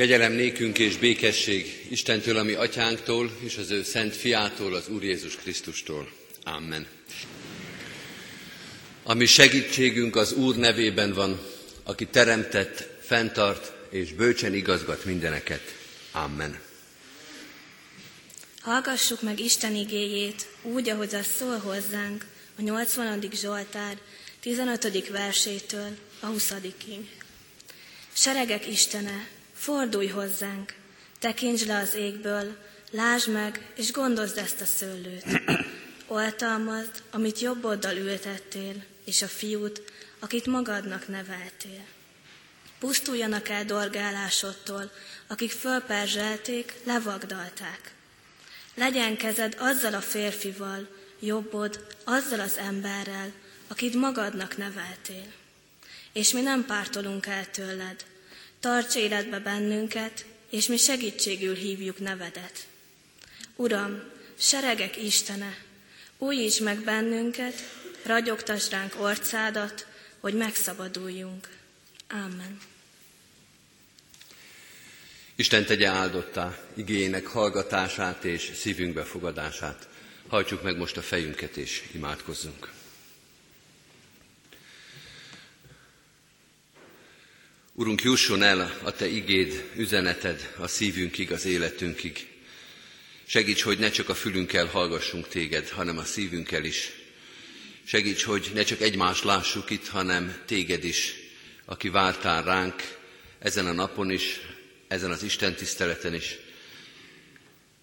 Kegyelem nékünk és békesség Istentől, ami atyánktól, és az ő szent fiától, az Úr Jézus Krisztustól. Amen. Ami segítségünk az Úr nevében van, aki teremtett, fenntart és bölcsen igazgat mindeneket. Amen. Hallgassuk meg Isten igéjét úgy, ahogy az szól hozzánk a 80. Zsoltár 15. versétől a 20. Seregek Istene, fordulj hozzánk, tekints le az égből, lásd meg, és gondozd ezt a szőlőt. Oltalmazd, amit jobb oldal ültettél, és a fiút, akit magadnak neveltél. Pusztuljanak el dorgálásodtól, akik fölperzselték, levagdalták. Legyen kezed azzal a férfival, jobbod azzal az emberrel, akit magadnak neveltél. És mi nem pártolunk el tőled. Tarts életbe bennünket, és mi segítségül hívjuk nevedet. Uram, seregek Istene, újíts meg bennünket, ragyogtass ránk orcádat, hogy megszabaduljunk. Amen. Isten tegye áldottá igényének hallgatását és szívünkbe fogadását. Hajtsuk meg most a fejünket és imádkozzunk. Urunk, jusson el a Te igéd, üzeneted a szívünkig, az életünkig. Segíts, hogy ne csak a fülünkkel hallgassunk Téged, hanem a szívünkkel is. Segíts, hogy ne csak egymást lássuk itt, hanem Téged is, aki vártál ránk ezen a napon is, ezen az Isten tiszteleten is.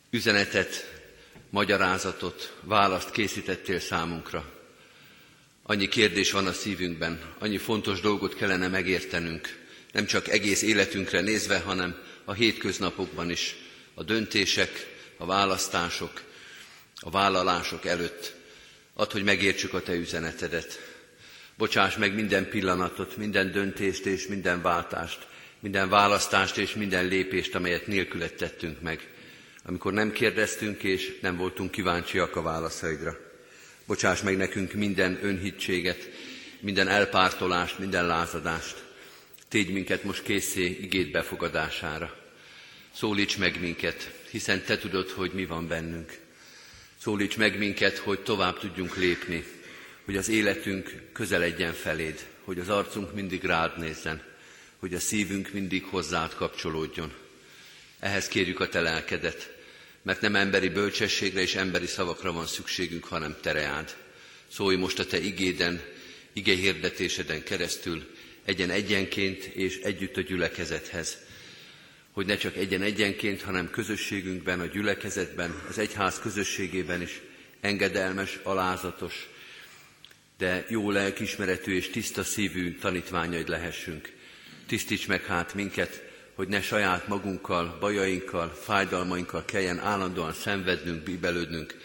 Üzenetet, magyarázatot, választ készítettél számunkra. Annyi kérdés van a szívünkben, annyi fontos dolgot kellene megértenünk, nem csak egész életünkre nézve, hanem a hétköznapokban is, a döntések, a választások, a vállalások előtt. Add, hogy megértsük a Te üzenetedet. Bocsáss meg minden pillanatot, minden döntést és minden váltást, minden választást és minden lépést, amelyet nélkület tettünk meg, amikor nem kérdeztünk és nem voltunk kíváncsiak a válaszaidra. Bocsáss meg nekünk minden önhitséget, minden elpártolást, minden lázadást. Tégy minket most készé igét befogadására. Szólíts meg minket, hiszen Te tudod, hogy mi van bennünk. Szólíts meg minket, hogy tovább tudjunk lépni, hogy az életünk közeledjen feléd, hogy az arcunk mindig rád nézzen, hogy a szívünk mindig hozzád kapcsolódjon. Ehhez kérjük a te lelkedet, mert nem emberi bölcsességre és emberi szavakra van szükségünk, hanem tereád. Szólj most a te igéden, ige hirdetéseden keresztül, egyen egyenként és együtt a gyülekezethez, hogy ne csak egyen egyenként, hanem közösségünkben, a gyülekezetben, az egyház közösségében is engedelmes, alázatos, de jó lelkismeretű és tiszta szívű tanítványaid lehessünk. Tisztíts meg hát minket, hogy ne saját magunkkal, bajainkkal, fájdalmainkkal kelljen állandóan szenvednünk, bíbelődnünk,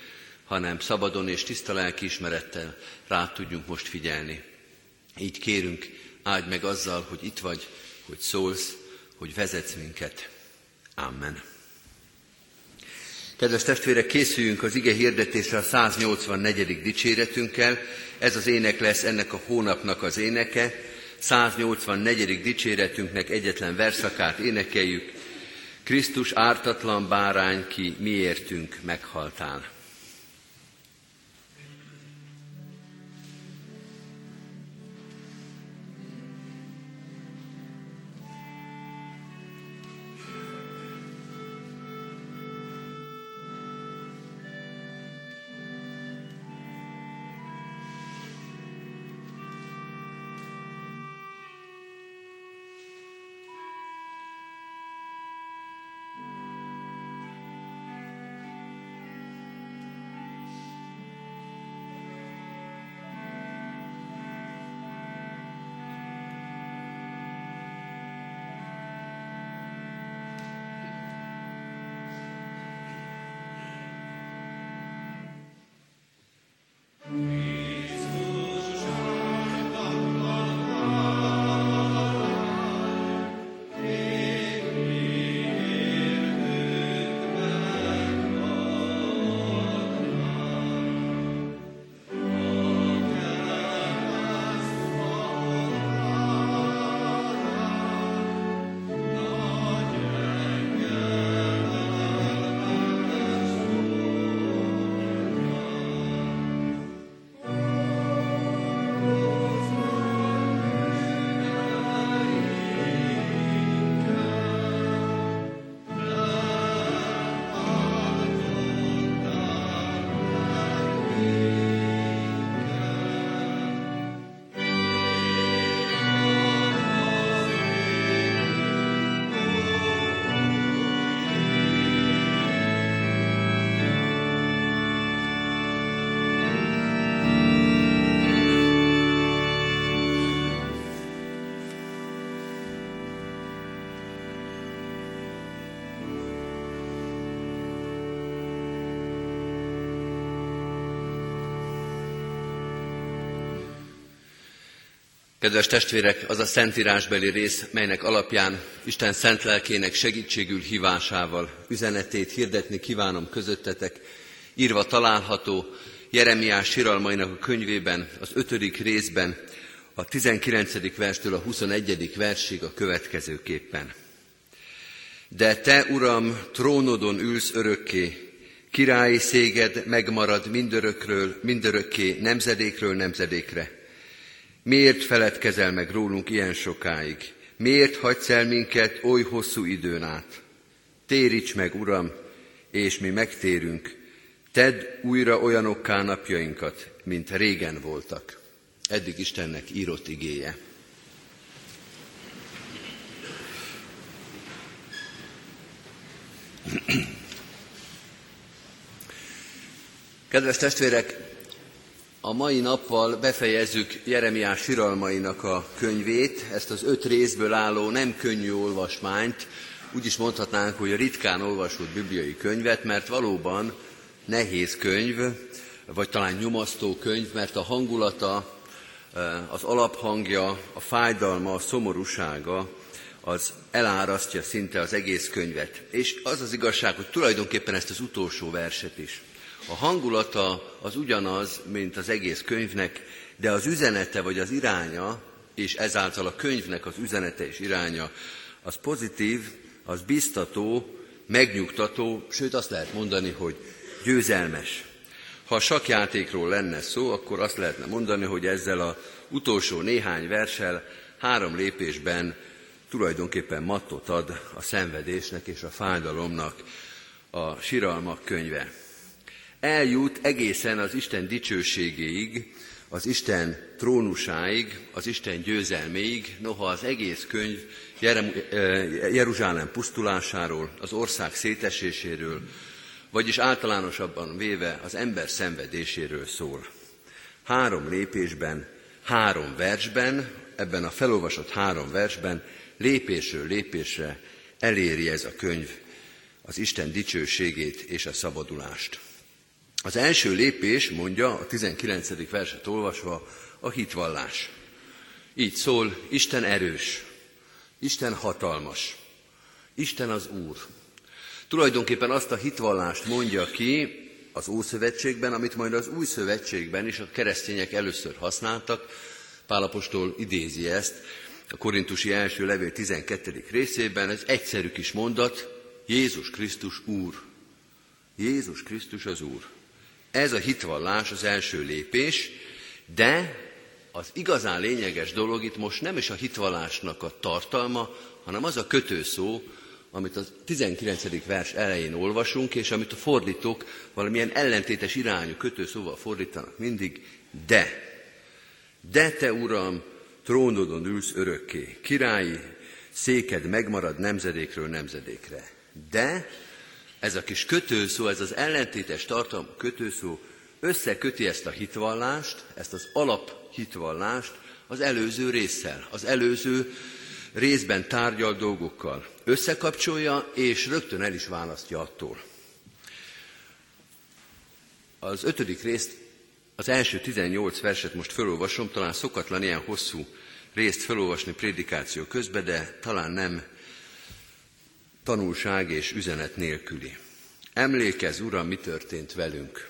hanem szabadon és tiszta lelkiismerettel rá tudjunk most figyelni. Így kérünk, áldj meg azzal, hogy itt vagy, hogy szólsz, hogy vezetsz minket. Amen. Kedves testvérek, készüljünk az ige hirdetésre a 184. dicséretünkkel. Ez az ének lesz ennek a hónapnak az éneke. 184. dicséretünknek egyetlen verszakát énekeljük. Krisztus ártatlan bárány ki miértünk meghaltál. Kedves testvérek, az a szentírásbeli rész, melynek alapján Isten szent lelkének segítségül hívásával üzenetét hirdetni kívánom közöttetek, írva található Jeremiás siralmainak a könyvében, az ötödik részben, a 19. verstől a 21. versig a következőképpen. De te, Uram, trónodon ülsz örökké, királyi széged megmarad mindörökről, mindörökké, nemzedékről nemzedékre. Miért feledkezel meg rólunk ilyen sokáig? Miért hagysz el minket oly hosszú időn át? Téríts meg, Uram, és mi megtérünk. Tedd újra olyanokká napjainkat, mint régen voltak. Eddig Istennek írott igéje. Kedves testvérek, a mai nappal befejezzük Jeremiás siralmainak a könyvét, ezt az öt részből álló nem könnyű olvasmányt, úgy is mondhatnánk, hogy a ritkán olvasott bibliai könyvet, mert valóban nehéz könyv, vagy talán nyomasztó könyv, mert a hangulata, eh, az alaphangja, a fájdalma, a szomorúsága az elárasztja szinte az egész könyvet. És az az igazság, hogy tulajdonképpen ezt az utolsó verset is a hangulata az ugyanaz, mint az egész könyvnek, de az üzenete vagy az iránya, és ezáltal a könyvnek az üzenete és iránya, az pozitív, az biztató, megnyugtató, sőt azt lehet mondani, hogy győzelmes. Ha a sakjátékról lenne szó, akkor azt lehetne mondani, hogy ezzel a utolsó néhány versel három lépésben tulajdonképpen mattot ad a szenvedésnek és a fájdalomnak a siralmak könyve eljut egészen az Isten dicsőségéig, az Isten trónusáig, az Isten győzelméig, noha az egész könyv Jeruzsálem pusztulásáról, az ország széteséséről, vagyis általánosabban véve az ember szenvedéséről szól. Három lépésben, három versben, ebben a felolvasott három versben lépésről lépésre eléri ez a könyv az Isten dicsőségét és a szabadulást. Az első lépés, mondja a 19. verset olvasva, a hitvallás. Így szól, Isten erős, Isten hatalmas, Isten az Úr. Tulajdonképpen azt a hitvallást mondja ki az Ószövetségben, amit majd az Új Szövetségben is a keresztények először használtak. Pálapostól idézi ezt a Korintusi első levél 12. részében, ez egyszerű kis mondat, Jézus Krisztus Úr. Jézus Krisztus az Úr. Ez a hitvallás az első lépés, de az igazán lényeges dolog itt most nem is a hitvallásnak a tartalma, hanem az a kötőszó, amit a 19. vers elején olvasunk, és amit a fordítók valamilyen ellentétes irányú kötőszóval fordítanak mindig, de. De te, Uram, trónodon ülsz örökké, királyi széked megmarad nemzedékről nemzedékre. De ez a kis kötőszó, ez az ellentétes tartalmú kötőszó összeköti ezt a hitvallást, ezt az alaphitvallást az előző résszel, az előző részben tárgyal dolgokkal. Összekapcsolja, és rögtön el is választja attól. Az ötödik részt, az első 18 verset most felolvasom, talán szokatlan ilyen hosszú részt felolvasni prédikáció közben, de talán nem tanulság és üzenet nélküli. Emlékezz, Uram, mi történt velünk.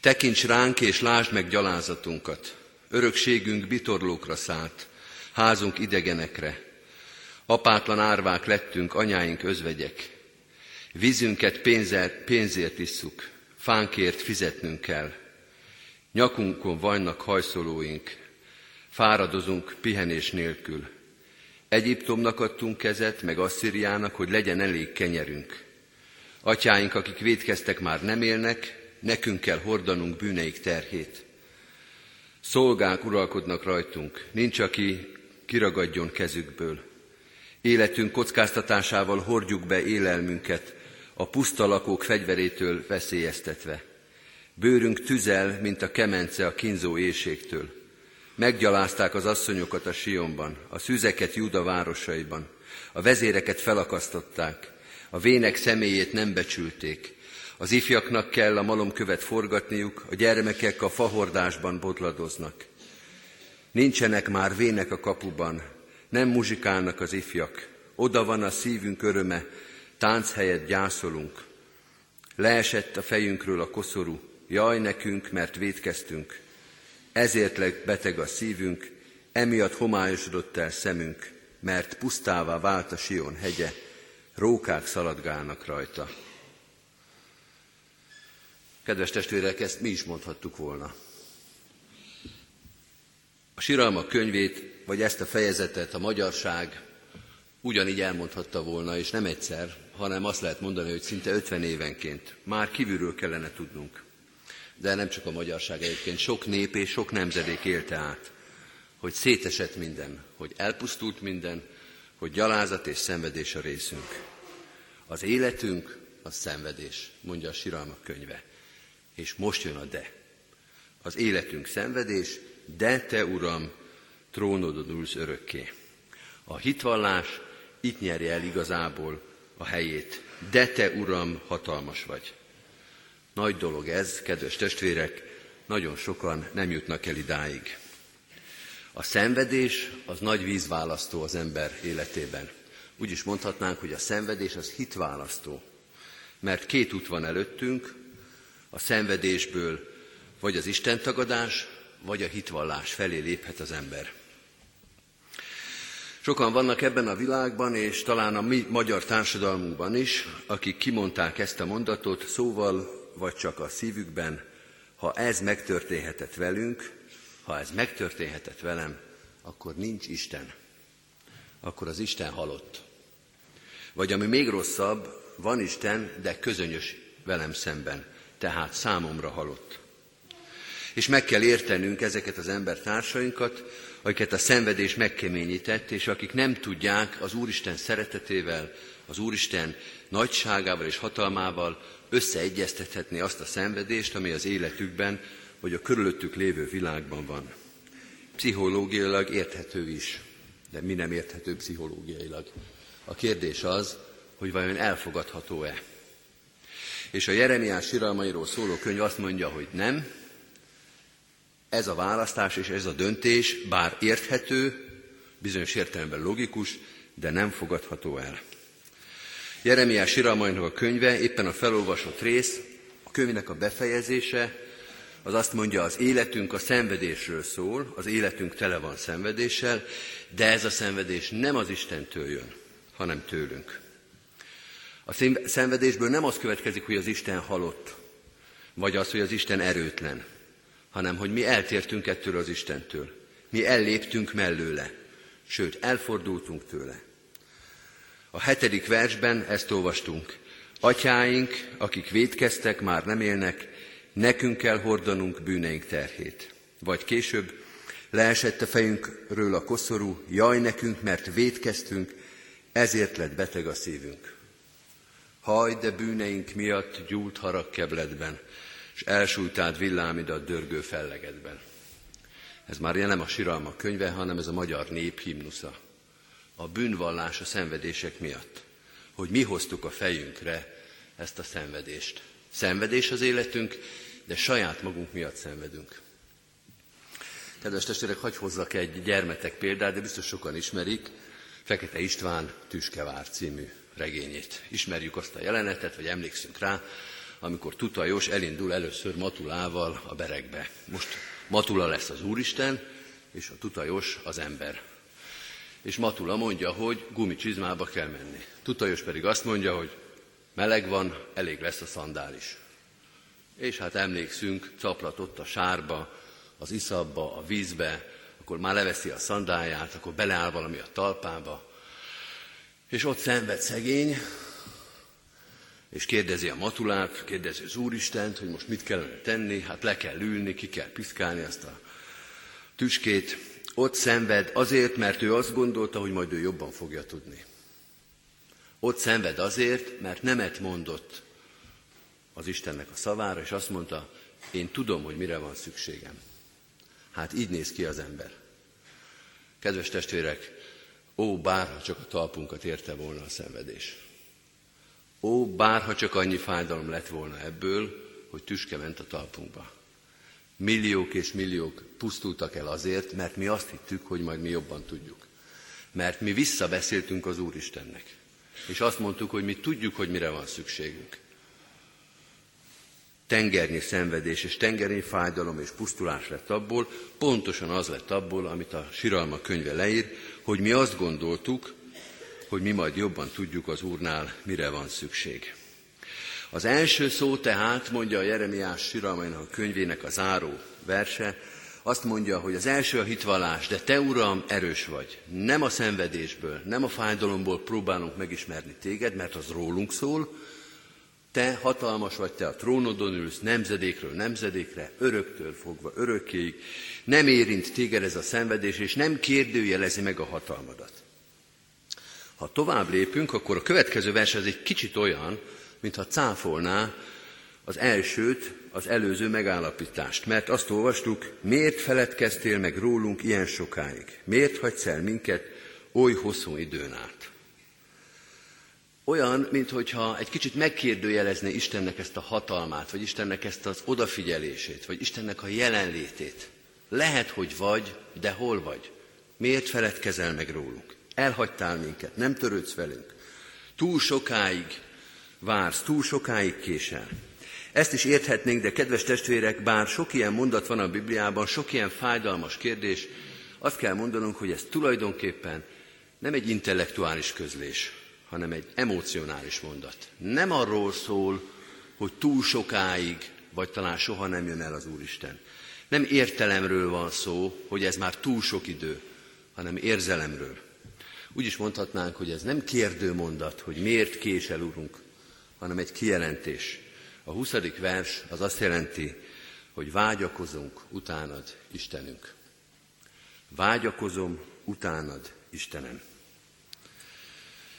Tekints ránk és lásd meg gyalázatunkat. Örökségünk bitorlókra szállt, házunk idegenekre. Apátlan árvák lettünk, anyáink özvegyek. Vízünket pénzért, pénzért isszuk, fánkért fizetnünk kell. Nyakunkon vannak hajszolóink, fáradozunk pihenés nélkül. Egyiptomnak adtunk kezet, meg Asszíriának, hogy legyen elég kenyerünk. Atyáink, akik védkeztek, már nem élnek, nekünk kell hordanunk bűneik terhét. Szolgák uralkodnak rajtunk, nincs, aki kiragadjon kezükből. Életünk kockáztatásával hordjuk be élelmünket, a puszta lakók fegyverétől veszélyeztetve. Bőrünk tüzel, mint a kemence a kínzó éjségtől. Meggyalázták az asszonyokat a Sionban, a szüzeket Júda városaiban, a vezéreket felakasztották, a vének személyét nem becsülték, az ifjaknak kell a malomkövet forgatniuk, a gyermekek a fahordásban botladoznak. Nincsenek már vének a kapuban, nem muzsikálnak az ifjak, oda van a szívünk öröme, tánc helyett gyászolunk. Leesett a fejünkről a koszorú, jaj nekünk, mert védkeztünk. Ezért lett beteg a szívünk, emiatt homályosodott el szemünk, mert pusztává vált a Sion hegye, rókák szaladgálnak rajta. Kedves testvérek, ezt mi is mondhattuk volna. A síralmak könyvét, vagy ezt a fejezetet a magyarság ugyanígy elmondhatta volna, és nem egyszer, hanem azt lehet mondani, hogy szinte 50 évenként. Már kívülről kellene tudnunk. De nem csak a magyarság egyébként, sok nép és sok nemzedék élte át, hogy szétesett minden, hogy elpusztult minden, hogy gyalázat és szenvedés a részünk. Az életünk a szenvedés, mondja a Siralmak könyve. És most jön a de. Az életünk szenvedés, de te, Uram, trónodon ülsz örökké. A hitvallás itt nyeri el igazából a helyét. De te, Uram, hatalmas vagy. Nagy dolog ez, kedves testvérek, nagyon sokan nem jutnak el idáig. A szenvedés az nagy vízválasztó az ember életében. Úgy is mondhatnánk, hogy a szenvedés az hitválasztó. Mert két út van előttünk, a szenvedésből vagy az Isten tagadás, vagy a hitvallás felé léphet az ember. Sokan vannak ebben a világban, és talán a mi magyar társadalmunkban is, akik kimondták ezt a mondatot szóval, vagy csak a szívükben, ha ez megtörténhetett velünk, ha ez megtörténhetett velem, akkor nincs Isten. Akkor az Isten halott. Vagy ami még rosszabb, van Isten, de közönyös velem szemben, tehát számomra halott. És meg kell értenünk ezeket az embertársainkat, akiket a szenvedés megkeményített, és akik nem tudják az Úristen szeretetével, az Úristen nagyságával és hatalmával összeegyeztethetni azt a szenvedést, ami az életükben vagy a körülöttük lévő világban van. Pszichológiailag érthető is, de mi nem érthető pszichológiailag. A kérdés az, hogy vajon elfogadható-e. És a Jeremiás siralmairól szóló könyv azt mondja, hogy nem, ez a választás és ez a döntés, bár érthető, bizonyos értelemben logikus, de nem fogadható el. Jeremiás siralmainak a könyve, éppen a felolvasott rész, a könyvnek a befejezése, az azt mondja, az életünk a szenvedésről szól, az életünk tele van szenvedéssel, de ez a szenvedés nem az Istentől jön, hanem tőlünk. A szenvedésből nem az következik, hogy az Isten halott, vagy az, hogy az Isten erőtlen, hanem hogy mi eltértünk ettől az Istentől. Mi elléptünk mellőle, sőt, elfordultunk tőle. A hetedik versben ezt olvastunk. Atyáink, akik védkeztek, már nem élnek, nekünk kell hordanunk bűneink terhét. Vagy később, leesett a fejünkről a koszorú, jaj nekünk, mert védkeztünk, ezért lett beteg a szívünk. Haj, de bűneink miatt gyúlt harag kebledben, és elsújtád villámidat dörgő fellegedben. Ez már nem a siralmak könyve, hanem ez a magyar nép himnusza. A bűnvallás a szenvedések miatt. Hogy mi hoztuk a fejünkre ezt a szenvedést. Szenvedés az életünk, de saját magunk miatt szenvedünk. Kedves testvérek, hagy hozzak egy gyermetek példát, de biztos sokan ismerik, Fekete István Tüskevár című regényét. Ismerjük azt a jelenetet, vagy emlékszünk rá, amikor Tutajos elindul először Matulával a berekbe. Most Matula lesz az Úristen, és a Tutajos az ember. És Matula mondja, hogy gumicsizmába kell menni. Tutajos pedig azt mondja, hogy meleg van, elég lesz a szandál is. És hát emlékszünk, caplatott a sárba, az iszabba, a vízbe, akkor már leveszi a szandáját, akkor beleáll valami a talpába, és ott szenved szegény, és kérdezi a matulát, kérdezi az Úristent, hogy most mit kellene tenni, hát le kell ülni, ki kell piszkálni azt a tüskét. Ott szenved azért, mert ő azt gondolta, hogy majd ő jobban fogja tudni. Ott szenved azért, mert nemet mondott az Istennek a szavára, és azt mondta, én tudom, hogy mire van szükségem. Hát így néz ki az ember. Kedves testvérek, ó, bárha csak a talpunkat érte volna a szenvedés. Ó, bárha csak annyi fájdalom lett volna ebből, hogy tüske ment a talpunkba. Milliók és milliók pusztultak el azért, mert mi azt hittük, hogy majd mi jobban tudjuk. Mert mi visszabeszéltünk az Úristennek. És azt mondtuk, hogy mi tudjuk, hogy mire van szükségünk. Tengernyi szenvedés és tengernyi fájdalom és pusztulás lett abból, pontosan az lett abból, amit a Siralma könyve leír, hogy mi azt gondoltuk, hogy mi majd jobban tudjuk az Úrnál, mire van szükség. Az első szó tehát, mondja a Jeremiás Siralmainak a könyvének a záró verse, azt mondja, hogy az első a hitvallás, de te, Uram, erős vagy. Nem a szenvedésből, nem a fájdalomból próbálunk megismerni téged, mert az rólunk szól. Te hatalmas vagy, te a trónodon ülsz, nemzedékről nemzedékre, öröktől fogva örökkéig. Nem érint téged ez a szenvedés, és nem kérdőjelezi meg a hatalmadat. Ha tovább lépünk, akkor a következő vers az egy kicsit olyan, mintha cáfolná az elsőt, az előző megállapítást. Mert azt olvastuk, miért feledkeztél meg rólunk ilyen sokáig? Miért hagysz el minket oly hosszú időn át? Olyan, mintha egy kicsit megkérdőjelezné Istennek ezt a hatalmát, vagy Istennek ezt az odafigyelését, vagy Istennek a jelenlétét. Lehet, hogy vagy, de hol vagy? Miért feledkezel meg rólunk? Elhagytál minket, nem törődsz velünk. Túl sokáig vársz, túl sokáig késel. Ezt is érthetnénk, de kedves testvérek, bár sok ilyen mondat van a Bibliában, sok ilyen fájdalmas kérdés, azt kell mondanunk, hogy ez tulajdonképpen nem egy intellektuális közlés, hanem egy emocionális mondat. Nem arról szól, hogy túl sokáig, vagy talán soha nem jön el az Úristen. Nem értelemről van szó, hogy ez már túl sok idő, hanem érzelemről. Úgy is mondhatnánk, hogy ez nem kérdőmondat, hogy miért késel, Urunk, hanem egy kijelentés. A 20. vers az azt jelenti, hogy vágyakozunk utánad, Istenünk. Vágyakozom utánad, Istenem.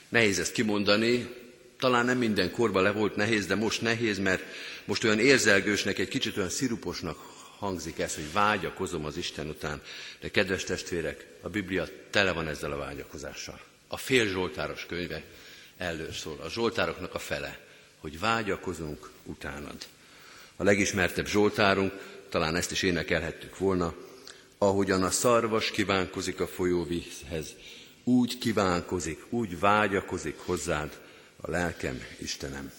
Nehéz ezt kimondani, talán nem minden korban le volt nehéz, de most nehéz, mert most olyan érzelgősnek, egy kicsit olyan sziruposnak hangzik ez, hogy vágyakozom az Isten után. De kedves testvérek, a Biblia tele van ezzel a vágyakozással. A fél Zsoltáros könyve szól. A Zsoltároknak a fele hogy vágyakozunk utánad. A legismertebb Zsoltárunk, talán ezt is énekelhettük volna, ahogyan a szarvas kívánkozik a folyóvízhez, úgy kívánkozik, úgy vágyakozik hozzád a lelkem, Istenem.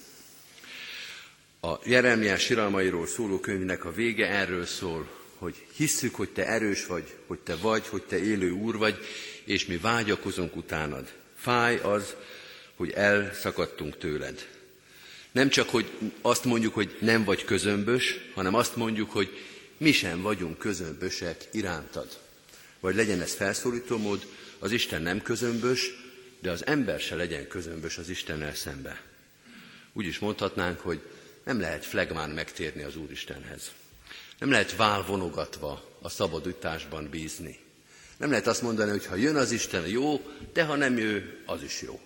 A Jeremiás siralmairól szóló könyvnek a vége erről szól, hogy hisszük, hogy te erős vagy, hogy te vagy, hogy te élő úr vagy, és mi vágyakozunk utánad. Fáj az, hogy elszakadtunk tőled. Nem csak, hogy azt mondjuk, hogy nem vagy közömbös, hanem azt mondjuk, hogy mi sem vagyunk közömbösek irántad. Vagy legyen ez felszólító mód, az Isten nem közömbös, de az ember se legyen közömbös az Istennel szembe. Úgy is mondhatnánk, hogy nem lehet flegmán megtérni az Úristenhez. Nem lehet válvonogatva a szabadításban bízni. Nem lehet azt mondani, hogy ha jön az Isten, jó, de ha nem jön, az is jó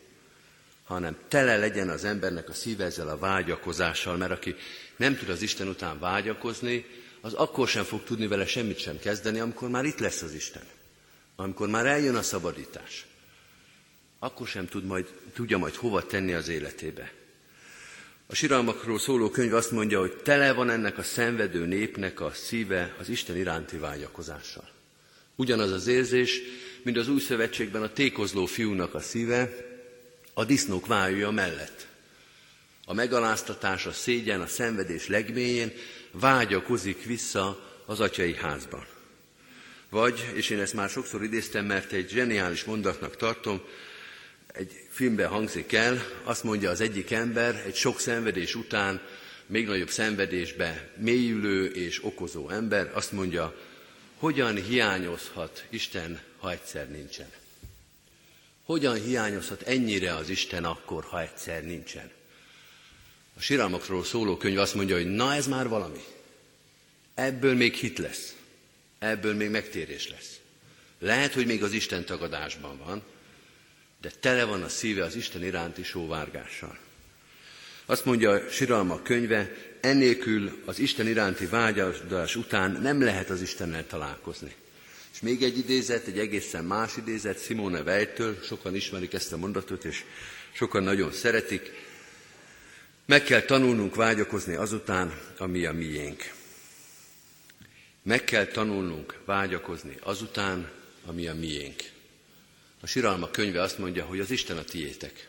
hanem tele legyen az embernek a szíve ezzel a vágyakozással, mert aki nem tud az Isten után vágyakozni, az akkor sem fog tudni vele semmit sem kezdeni, amikor már itt lesz az Isten. Amikor már eljön a szabadítás. Akkor sem tud majd, tudja majd hova tenni az életébe. A siralmakról szóló könyv azt mondja, hogy tele van ennek a szenvedő népnek a szíve az Isten iránti vágyakozással. Ugyanaz az érzés, mint az új szövetségben a tékozló fiúnak a szíve, a disznók vájúja mellett. A megaláztatás, a szégyen, a szenvedés legmélyén vágyakozik vissza az atyai házban. Vagy, és én ezt már sokszor idéztem, mert egy zseniális mondatnak tartom, egy filmben hangzik el, azt mondja az egyik ember, egy sok szenvedés után, még nagyobb szenvedésbe mélyülő és okozó ember, azt mondja, hogyan hiányozhat Isten, ha egyszer nincsen. Hogyan hiányozhat ennyire az Isten akkor, ha egyszer nincsen? A siralmakról szóló könyv azt mondja, hogy na ez már valami. Ebből még hit lesz. Ebből még megtérés lesz. Lehet, hogy még az Isten tagadásban van, de tele van a szíve az Isten iránti sóvárgással. Azt mondja a siralmak könyve, ennélkül az Isten iránti vágyadás után nem lehet az Istennel találkozni. És még egy idézet, egy egészen más idézet, Simone Weiltől, sokan ismerik ezt a mondatot, és sokan nagyon szeretik. Meg kell tanulnunk vágyakozni azután, ami a miénk. Meg kell tanulnunk vágyakozni azután, ami a miénk. A siralma könyve azt mondja, hogy az Isten a tiétek.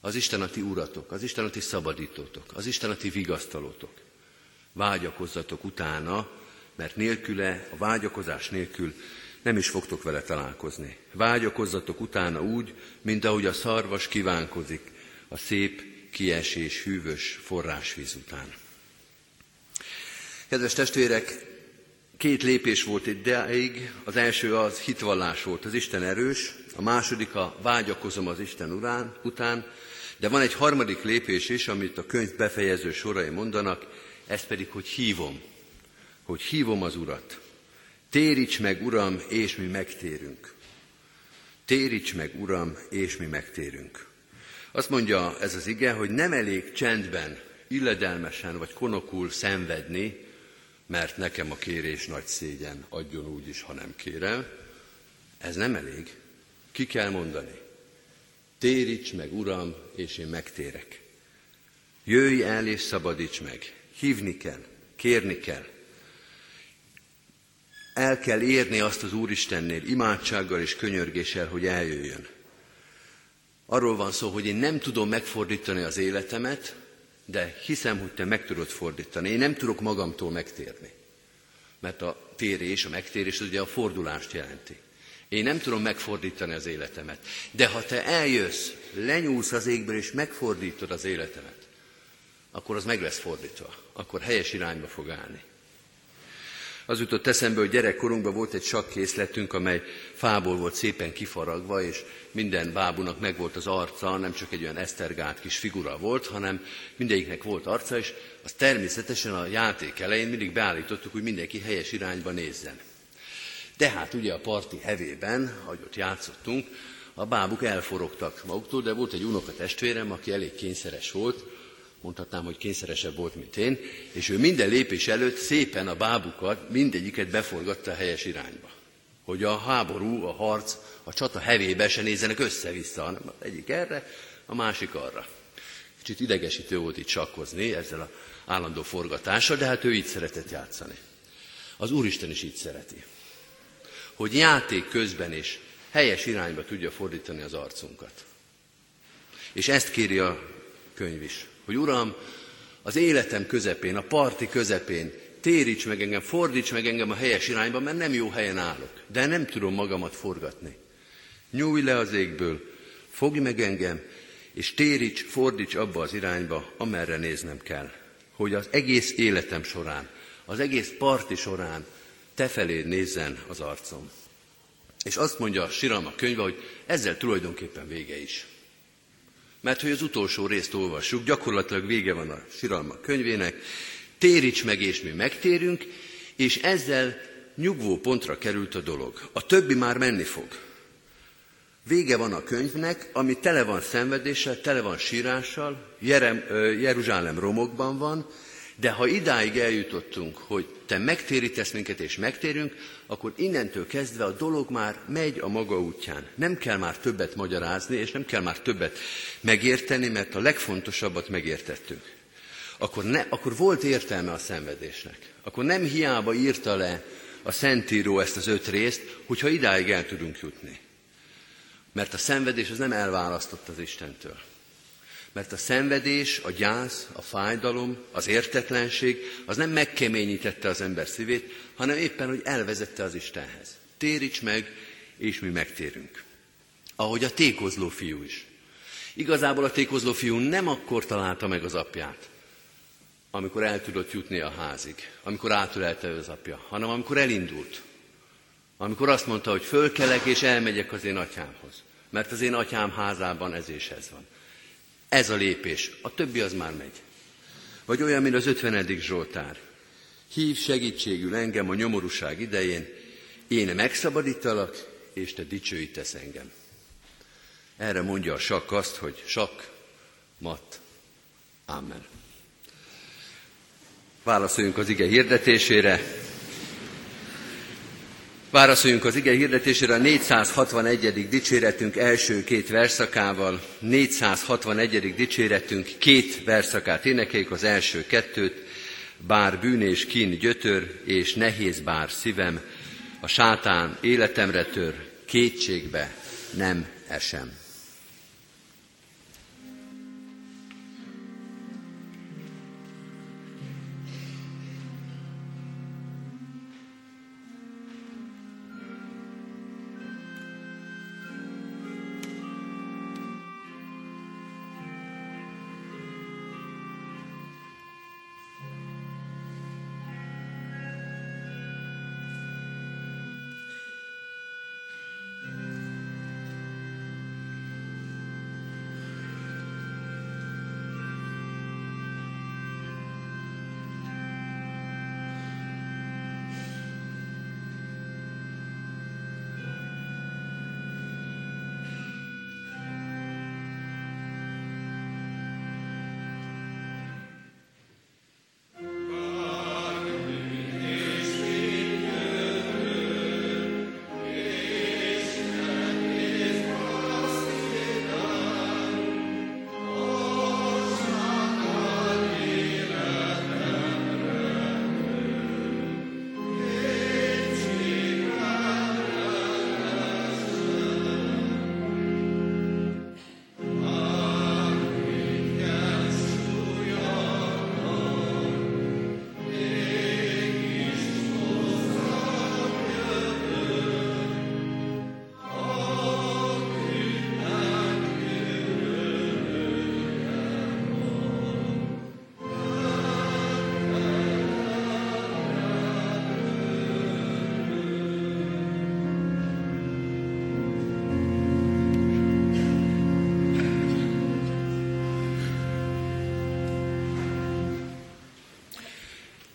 Az Isten a ti uratok, az Isten a ti szabadítótok, az Isten a ti vigasztalótok. Vágyakozzatok utána, mert nélküle, a vágyakozás nélkül nem is fogtok vele találkozni. Vágyakozzatok utána úgy, mint ahogy a szarvas kívánkozik a szép, kiesés, hűvös forrásvíz után. Kedves testvérek, két lépés volt itt ideig. Az első az hitvallás volt, az Isten erős, a második a vágyakozom az Isten urán, után, de van egy harmadik lépés is, amit a könyv befejező sorai mondanak, ez pedig, hogy hívom, hogy hívom az Urat. Téríts meg, Uram, és mi megtérünk. Téríts meg, Uram, és mi megtérünk. Azt mondja ez az ige, hogy nem elég csendben, illedelmesen vagy konokul szenvedni, mert nekem a kérés nagy szégyen, adjon úgy is, ha nem kérem. Ez nem elég. Ki kell mondani. Téríts meg, Uram, és én megtérek. Jöjj el és szabadíts meg. Hívni kell, kérni kell. El kell érni azt az Úristennél imádsággal és könyörgéssel, hogy eljöjjön. Arról van szó, hogy én nem tudom megfordítani az életemet, de hiszem, hogy te meg tudod fordítani. Én nem tudok magamtól megtérni. Mert a térés, a megtérés az ugye a fordulást jelenti. Én nem tudom megfordítani az életemet. De ha te eljössz, lenyúlsz az égből és megfordítod az életemet, akkor az meg lesz fordítva. Akkor helyes irányba fog állni. Az jutott eszembe, hogy gyerekkorunkban volt egy sakkészletünk, amely fából volt szépen kifaragva, és minden bábunak megvolt az arca, nem csak egy olyan esztergált kis figura volt, hanem mindegyiknek volt arca, és az természetesen a játék elején mindig beállítottuk, hogy mindenki helyes irányba nézzen. De hát ugye a parti hevében, ahogy ott játszottunk, a bábuk elforogtak maguktól, de volt egy unoka testvérem, aki elég kényszeres volt, mondhatnám, hogy kényszeresebb volt, mint én, és ő minden lépés előtt szépen a bábukat, mindegyiket beforgatta a helyes irányba. Hogy a háború, a harc, a csata hevébe se nézzenek össze-vissza, hanem egyik erre, a másik arra. Kicsit idegesítő volt itt sakkozni ezzel az állandó forgatással, de hát ő így szeretett játszani. Az Úristen is így szereti. Hogy játék közben is helyes irányba tudja fordítani az arcunkat. És ezt kéri a könyv is hogy Uram, az életem közepén, a parti közepén téríts meg engem, fordíts meg engem a helyes irányba, mert nem jó helyen állok, de nem tudom magamat forgatni. Nyújj le az égből, fogj meg engem, és téríts, fordíts abba az irányba, amerre néznem kell. Hogy az egész életem során, az egész parti során te felé nézzen az arcom. És azt mondja a Siralma könyve, hogy ezzel tulajdonképpen vége is. Mert hogy az utolsó részt olvassuk, gyakorlatilag vége van a siralma könyvének, téríts meg, és mi megtérünk, és ezzel nyugvó pontra került a dolog. A többi már menni fog. Vége van a könyvnek, ami tele van szenvedéssel, tele van sírással, Jerem, Jeruzsálem romokban van, de ha idáig eljutottunk, hogy te megtérítesz minket és megtérünk, akkor innentől kezdve a dolog már megy a maga útján. Nem kell már többet magyarázni, és nem kell már többet megérteni, mert a legfontosabbat megértettünk. Akkor, ne, akkor volt értelme a szenvedésnek. Akkor nem hiába írta le a Szentíró ezt az öt részt, hogyha idáig el tudunk jutni. Mert a szenvedés az nem elválasztott az Istentől. Mert a szenvedés, a gyász, a fájdalom, az értetlenség, az nem megkeményítette az ember szívét, hanem éppen, hogy elvezette az Istenhez. Téríts meg, és mi megtérünk. Ahogy a tékozló fiú is. Igazából a tékozló fiú nem akkor találta meg az apját, amikor el tudott jutni a házig, amikor átölelte az apja, hanem amikor elindult. Amikor azt mondta, hogy fölkelek és elmegyek az én atyámhoz, mert az én atyám házában ez és ez van. Ez a lépés, a többi az már megy. Vagy olyan, mint az 50. Zsoltár. Hív segítségül engem a nyomorúság idején, én megszabadítalak, és te dicsőítesz engem. Erre mondja a sak azt, hogy sak, mat, amen. Válaszoljunk az ige hirdetésére. Válaszoljunk az ige hirdetésére a 461. dicséretünk első két verszakával. 461. dicséretünk két verszakát énekeljük, az első kettőt. bár bűn és kín gyötör, és nehéz bár szívem, a sátán életemre tör, kétségbe nem esem.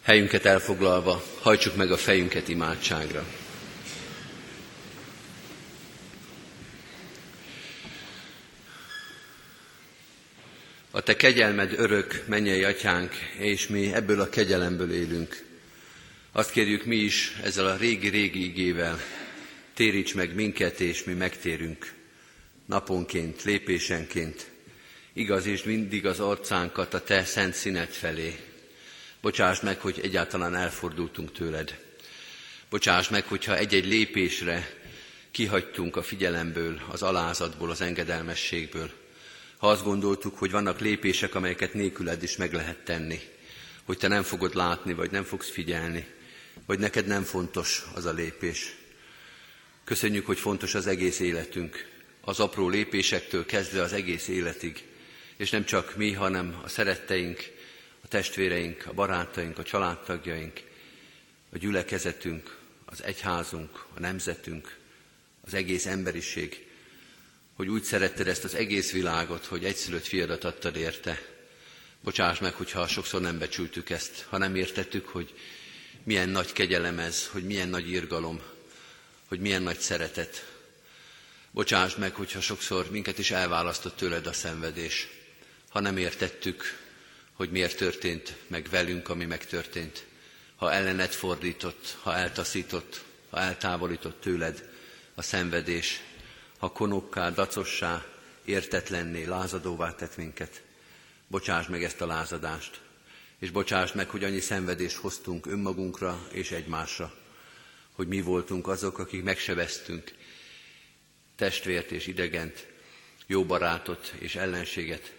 Helyünket elfoglalva, hajtsuk meg a fejünket imádságra. A Te kegyelmed örök, mennyei atyánk, és mi ebből a kegyelemből élünk. Azt kérjük mi is ezzel a régi-régi igével, téríts meg minket, és mi megtérünk naponként, lépésenként, igaz és mindig az arcánkat a Te szent színet felé, Bocsáss meg, hogy egyáltalán elfordultunk tőled. Bocsáss meg, hogyha egy-egy lépésre kihagytunk a figyelemből, az alázatból, az engedelmességből. Ha azt gondoltuk, hogy vannak lépések, amelyeket nélküled is meg lehet tenni, hogy te nem fogod látni, vagy nem fogsz figyelni, vagy neked nem fontos az a lépés. Köszönjük, hogy fontos az egész életünk, az apró lépésektől kezdve az egész életig, és nem csak mi, hanem a szeretteink, testvéreink, a barátaink, a családtagjaink, a gyülekezetünk, az egyházunk, a nemzetünk, az egész emberiség, hogy úgy szeretted ezt az egész világot, hogy egyszülött fiadat adtad érte. Bocsáss meg, hogyha sokszor nem becsültük ezt, ha nem értettük, hogy milyen nagy kegyelem ez, hogy milyen nagy irgalom, hogy milyen nagy szeretet. Bocsáss meg, hogyha sokszor minket is elválasztott tőled a szenvedés, ha nem értettük, hogy miért történt meg velünk, ami megtörtént. Ha ellened fordított, ha eltaszított, ha eltávolított tőled a szenvedés, ha konokká, dacossá, értetlenné, lázadóvá tett minket. Bocsáss meg ezt a lázadást, és bocsáss meg, hogy annyi szenvedést hoztunk önmagunkra és egymásra, hogy mi voltunk azok, akik megsebeztünk testvért és idegent, jó barátot és ellenséget,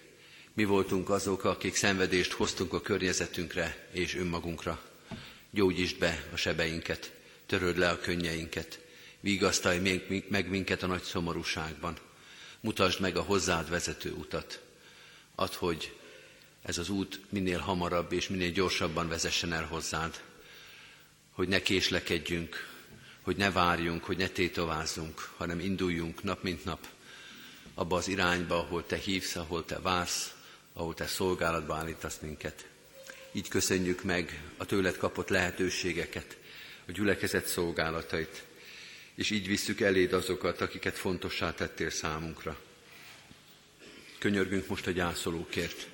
mi voltunk azok, akik szenvedést hoztunk a környezetünkre és önmagunkra. Gyógyítsd be a sebeinket, töröd le a könnyeinket, vigasztalj meg minket a nagy szomorúságban. Mutasd meg a hozzád vezető utat. Add, hogy ez az út minél hamarabb és minél gyorsabban vezessen el hozzád. Hogy ne késlekedjünk, hogy ne várjunk, hogy ne tétovázzunk, hanem induljunk nap mint nap abba az irányba, ahol te hívsz, ahol te vársz, ahol Te szolgálatba állítasz minket. Így köszönjük meg a tőled kapott lehetőségeket, a gyülekezet szolgálatait, és így visszük eléd azokat, akiket fontossá tettél számunkra. Könyörgünk most a gyászolókért,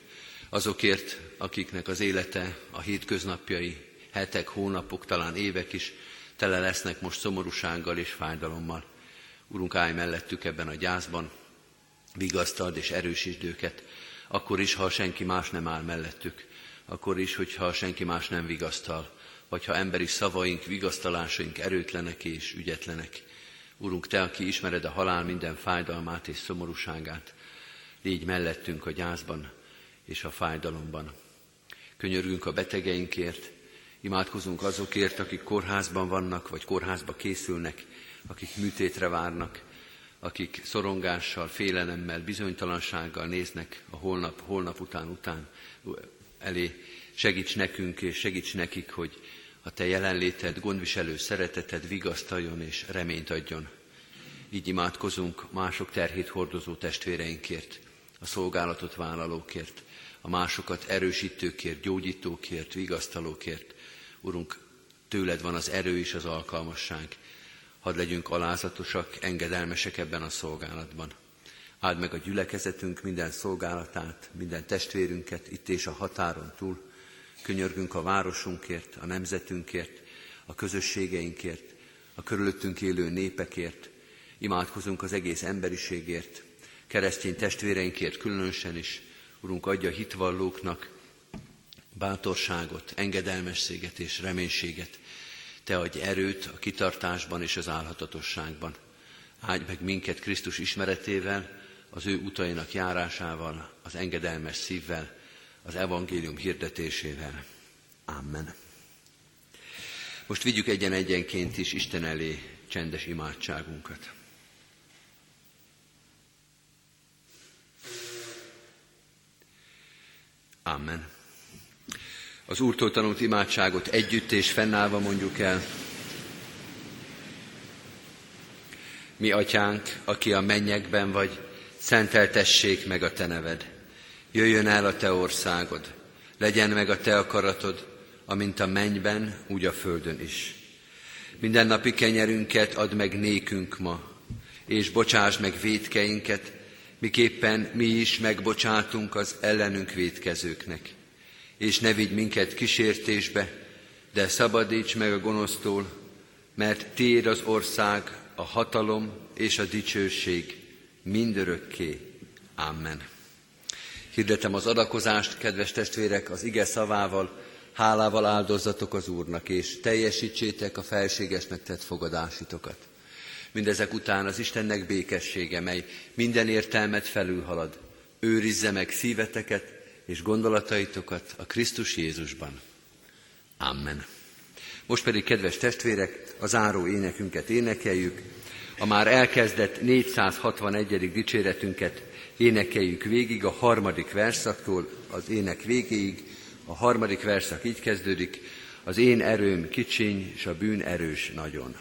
azokért, akiknek az élete, a hétköznapjai, hetek, hónapok, talán évek is tele lesznek most szomorúsággal és fájdalommal. Urunk, állj mellettük ebben a gyászban, vigasztald és erősítsd őket, akkor is, ha senki más nem áll mellettük, akkor is, hogyha senki más nem vigasztal, vagy ha emberi szavaink, vigasztalásaink erőtlenek és ügyetlenek. Urunk, Te, aki ismered a halál minden fájdalmát és szomorúságát, légy mellettünk a gyászban és a fájdalomban. Könyörgünk a betegeinkért, imádkozunk azokért, akik kórházban vannak, vagy kórházba készülnek, akik műtétre várnak, akik szorongással, félelemmel, bizonytalansággal néznek a holnap, holnap után után elé. Segíts nekünk és segíts nekik, hogy a Te jelenléted, gondviselő szereteted vigasztaljon és reményt adjon. Így imádkozunk mások terhét hordozó testvéreinkért, a szolgálatot vállalókért, a másokat erősítőkért, gyógyítókért, vigasztalókért. Urunk, tőled van az erő és az alkalmasság. Hadd legyünk alázatosak, engedelmesek ebben a szolgálatban. Áld meg a gyülekezetünk minden szolgálatát, minden testvérünket itt és a határon túl. Könyörgünk a városunkért, a nemzetünkért, a közösségeinkért, a körülöttünk élő népekért. Imádkozunk az egész emberiségért, keresztény testvéreinkért különösen is. Urunk, adja hitvallóknak bátorságot, engedelmességet és reménységet. Te adj erőt a kitartásban és az álhatatosságban. Áldj meg minket Krisztus ismeretével, az ő utainak járásával, az engedelmes szívvel, az evangélium hirdetésével. Amen. Most vigyük egyen-egyenként is Isten elé csendes imádságunkat. Amen. Az Úrtól tanult imádságot együtt és fennállva mondjuk el. Mi atyánk, aki a mennyekben vagy, szenteltessék meg a te neved. Jöjjön el a te országod, legyen meg a te akaratod, amint a mennyben, úgy a földön is. Minden napi kenyerünket add meg nékünk ma, és bocsáss meg védkeinket, miképpen mi is megbocsátunk az ellenünk védkezőknek. És ne vigy minket kísértésbe, de szabadíts meg a gonosztól, mert tiéd az ország, a hatalom és a dicsőség mindörökké. Amen. Hirdetem az adakozást, kedves testvérek, az ige szavával, hálával áldozzatok az Úrnak, és teljesítsétek a felségesnek tett fogadásitokat. Mindezek után az Istennek békessége, mely minden értelmet felülhalad, őrizze meg szíveteket és gondolataitokat a Krisztus Jézusban. Amen. Most pedig, kedves testvérek, a záró énekünket énekeljük, a már elkezdett 461. dicséretünket énekeljük végig a harmadik verszaktól az ének végéig. A harmadik verszak így kezdődik, az én erőm kicsiny, és a bűn erős nagyon.